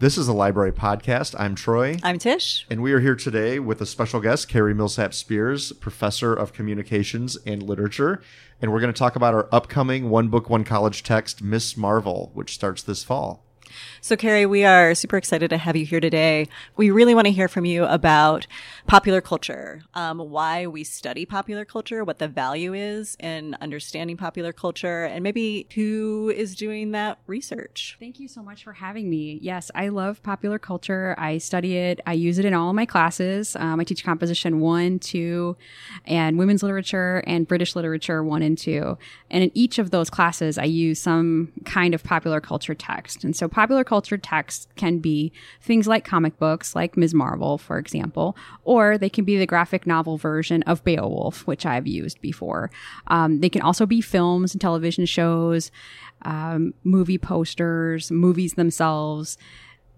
This is a library podcast. I'm Troy. I'm Tish. And we are here today with a special guest, Carey Millsap Spears, professor of communications and literature. And we're going to talk about our upcoming one book, one college text, Miss Marvel, which starts this fall. So, Carey, we are super excited to have you here today. We really want to hear from you about popular culture, um, why we study popular culture, what the value is in understanding popular culture, and maybe who is doing that research. Thank you so much for having me. Yes, I love popular culture. I study it, I use it in all my classes. Um, I teach composition one, two, and women's literature and British literature one and two. And in each of those classes, I use some kind of popular culture text. And so, popular culture texts can be things like comic books, like Ms. Marvel, for example, or they can be the graphic novel version of Beowulf, which I've used before. Um, they can also be films and television shows, um, movie posters, movies themselves.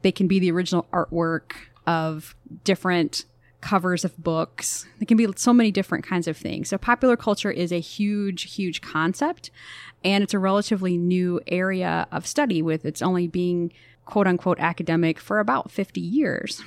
They can be the original artwork of different covers of books. There can be so many different kinds of things. So popular culture is a huge, huge concept and it's a relatively new area of study with it's only being quote unquote academic for about 50 years.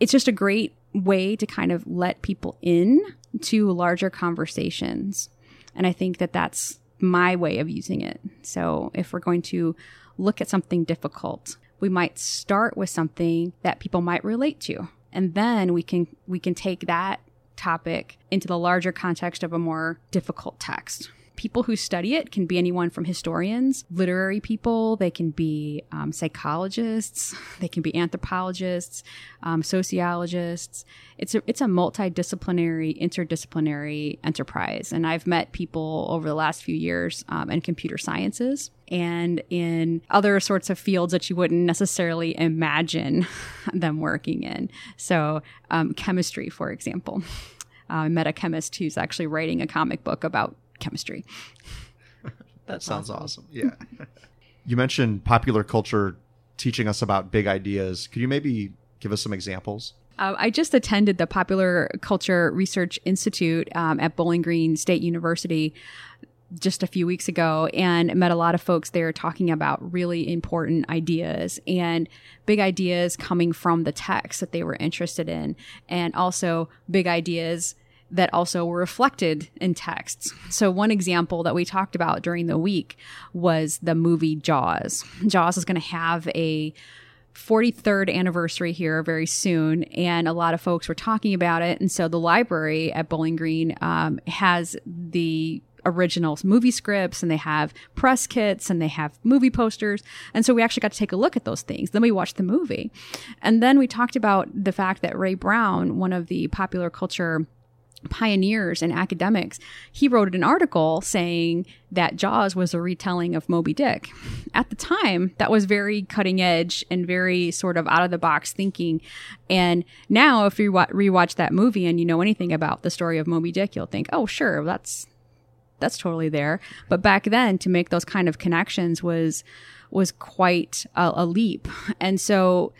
It's just a great way to kind of let people in to larger conversations. And I think that that's my way of using it. So if we're going to look at something difficult, we might start with something that people might relate to and then we can we can take that topic into the larger context of a more difficult text people who study it can be anyone from historians, literary people, they can be um, psychologists, they can be anthropologists, um, sociologists. It's a, it's a multidisciplinary, interdisciplinary enterprise. And I've met people over the last few years um, in computer sciences and in other sorts of fields that you wouldn't necessarily imagine them working in. So, um, chemistry, for example. Uh, I met a chemist who's actually writing a comic book about chemistry. that sounds awesome. awesome. Yeah. you mentioned popular culture teaching us about big ideas. Could you maybe give us some examples? Uh, I just attended the Popular Culture Research Institute um, at Bowling Green State University just a few weeks ago and met a lot of folks there talking about really important ideas and big ideas coming from the text that they were interested in, and also big ideas that also were reflected in texts. So, one example that we talked about during the week was the movie Jaws. Jaws is going to have a 43rd anniversary here very soon, and a lot of folks were talking about it. And so, the library at Bowling Green um, has the original movie scripts and they have press kits and they have movie posters. And so we actually got to take a look at those things. Then we watched the movie. And then we talked about the fact that Ray Browne, one of the popular culture pioneers and academics, he wrote an article saying that Jaws was a retelling of Moby Dick. At the time, that was very cutting edge and very sort of out of the box thinking. And now, if you rewatch that movie and you know anything about the story of Moby Dick, you'll think, oh, sure, that's that's totally there. But back then, to make those kind of connections was was quite a, a leap. And so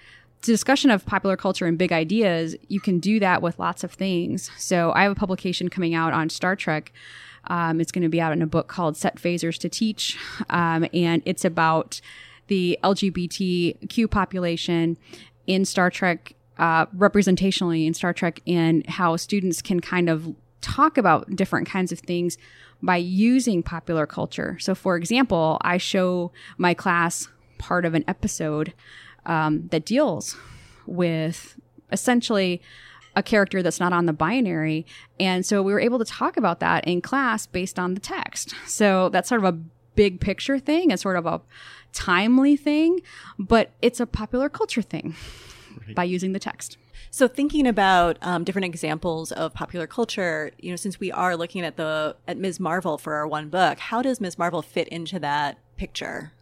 discussion of popular culture and big ideas, you can do that with lots of things. So I have a publication coming out on Star Trek. Um, it's going to be out in a book called Set Phasers to Teach, um, and it's about the LGBTQ population in Star Trek, uh, representationally in Star Trek, and how students can kind of talk about different kinds of things by using popular culture. So, for example, I show my class part of an episode um, that deals with essentially a character that's not on the binary. And so we were able to talk about that in class based on the text. So that's sort of a big picture thing and sort of a timely thing, but it's a popular culture thing right. by using the text. So thinking about um, different examples of popular culture, you know, since we are looking at the at Ms. Marvel for our one book, how does Ms. Marvel fit into that picture?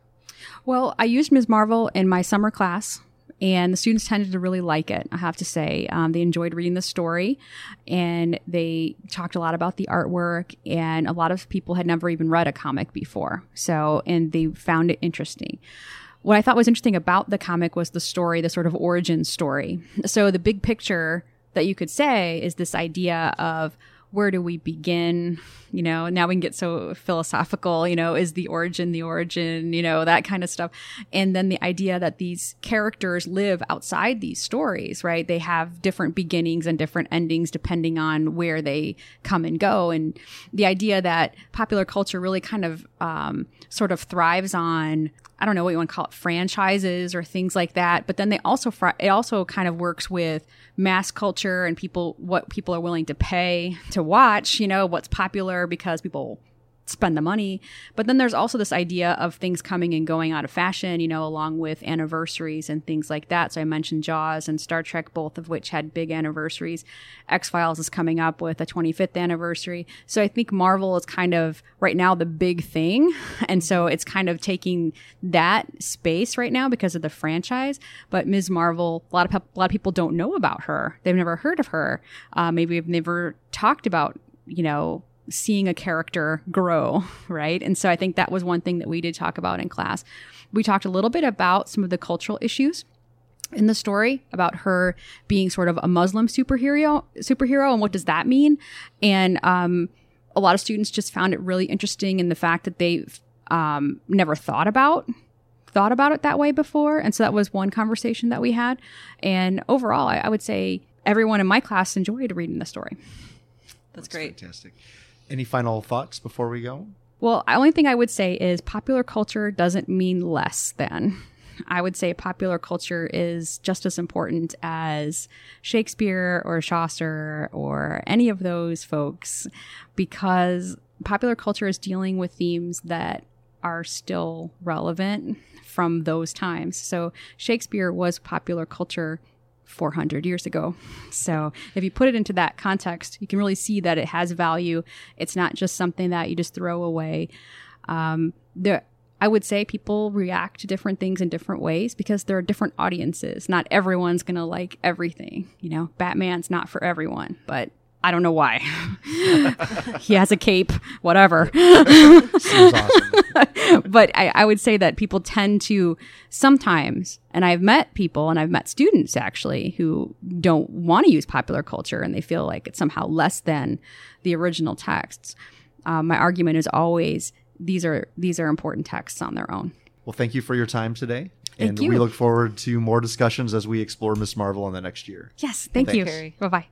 Well, I used Ms. Marvel in my summer class and the students tended to really like it. I have to say, um, they enjoyed reading the story, and they talked a lot about the artwork. And a lot of people had never even read a comic before, so and they found it interesting. What I thought was interesting about the comic was the story, the sort of origin story. So the big picture that you could say is this idea of where do we begin? You know, now we can get so philosophical, you know, is the origin the origin, you know, that kind of stuff. And then the idea that these characters live outside these stories, right? They have different beginnings and different endings depending on where they come and go. And the idea that popular culture really kind of um, sort of thrives on I don't know what you want to call it, franchises or things like that. But then they also, fr- it also kind of works with mass culture and people, what people are willing to pay to watch, you know, what's popular because people spend the money. But then there's also this idea of things coming and going out of fashion, you know, along with anniversaries and things like that. So I mentioned Jaws and Star Trek, both of which had big anniversaries. X Files is coming up with a 25th anniversary. So I think Marvel is kind of right now the big thing. And so it's kind of taking that space right now because of the franchise. But Ms. Marvel, a lot of, pe- a lot of people don't know about her. They've never heard of her. Uh, maybe have never talked about, you know, seeing a character grow, right? And so I think that was one thing that we did talk about in class. We talked a little bit about some of the cultural issues in the story about her being sort of a Muslim superhero superhero and what does that mean? And um, a lot of students just found it really interesting in the fact that they um, never thought about thought about it that way before. And so that was one conversation that we had. And overall, I, I would say everyone in my class enjoyed reading the story. That's, great. Fantastic. Any final thoughts before we go? Well, the only thing I would say is popular culture doesn't mean less than. I would say popular culture is just as important as Shakespeare or Chaucer or any of those folks because popular culture is dealing with themes that are still relevant from those times. So Shakespeare was popular culture 400 years ago. So if you put it into that context, you can really see that it has value. It's not just something that you just throw away. Um, there, I would say people react to different things in different ways because there are different audiences. Not everyone's going to like everything. You know, Batman's not for everyone, but I don't know why. he has a cape, whatever. Awesome. but I, I would say that people tend to sometimes, and I've met people and I've met students actually who don't want to use popular culture and they feel like it's somehow less than the original texts. Um, my argument is always these are these are important texts on their own. Well, thank you for your time today. Thank and you. we look forward to more discussions as we explore Miss Marvel in the next year. Yes, thank Thanks. you. Bye bye.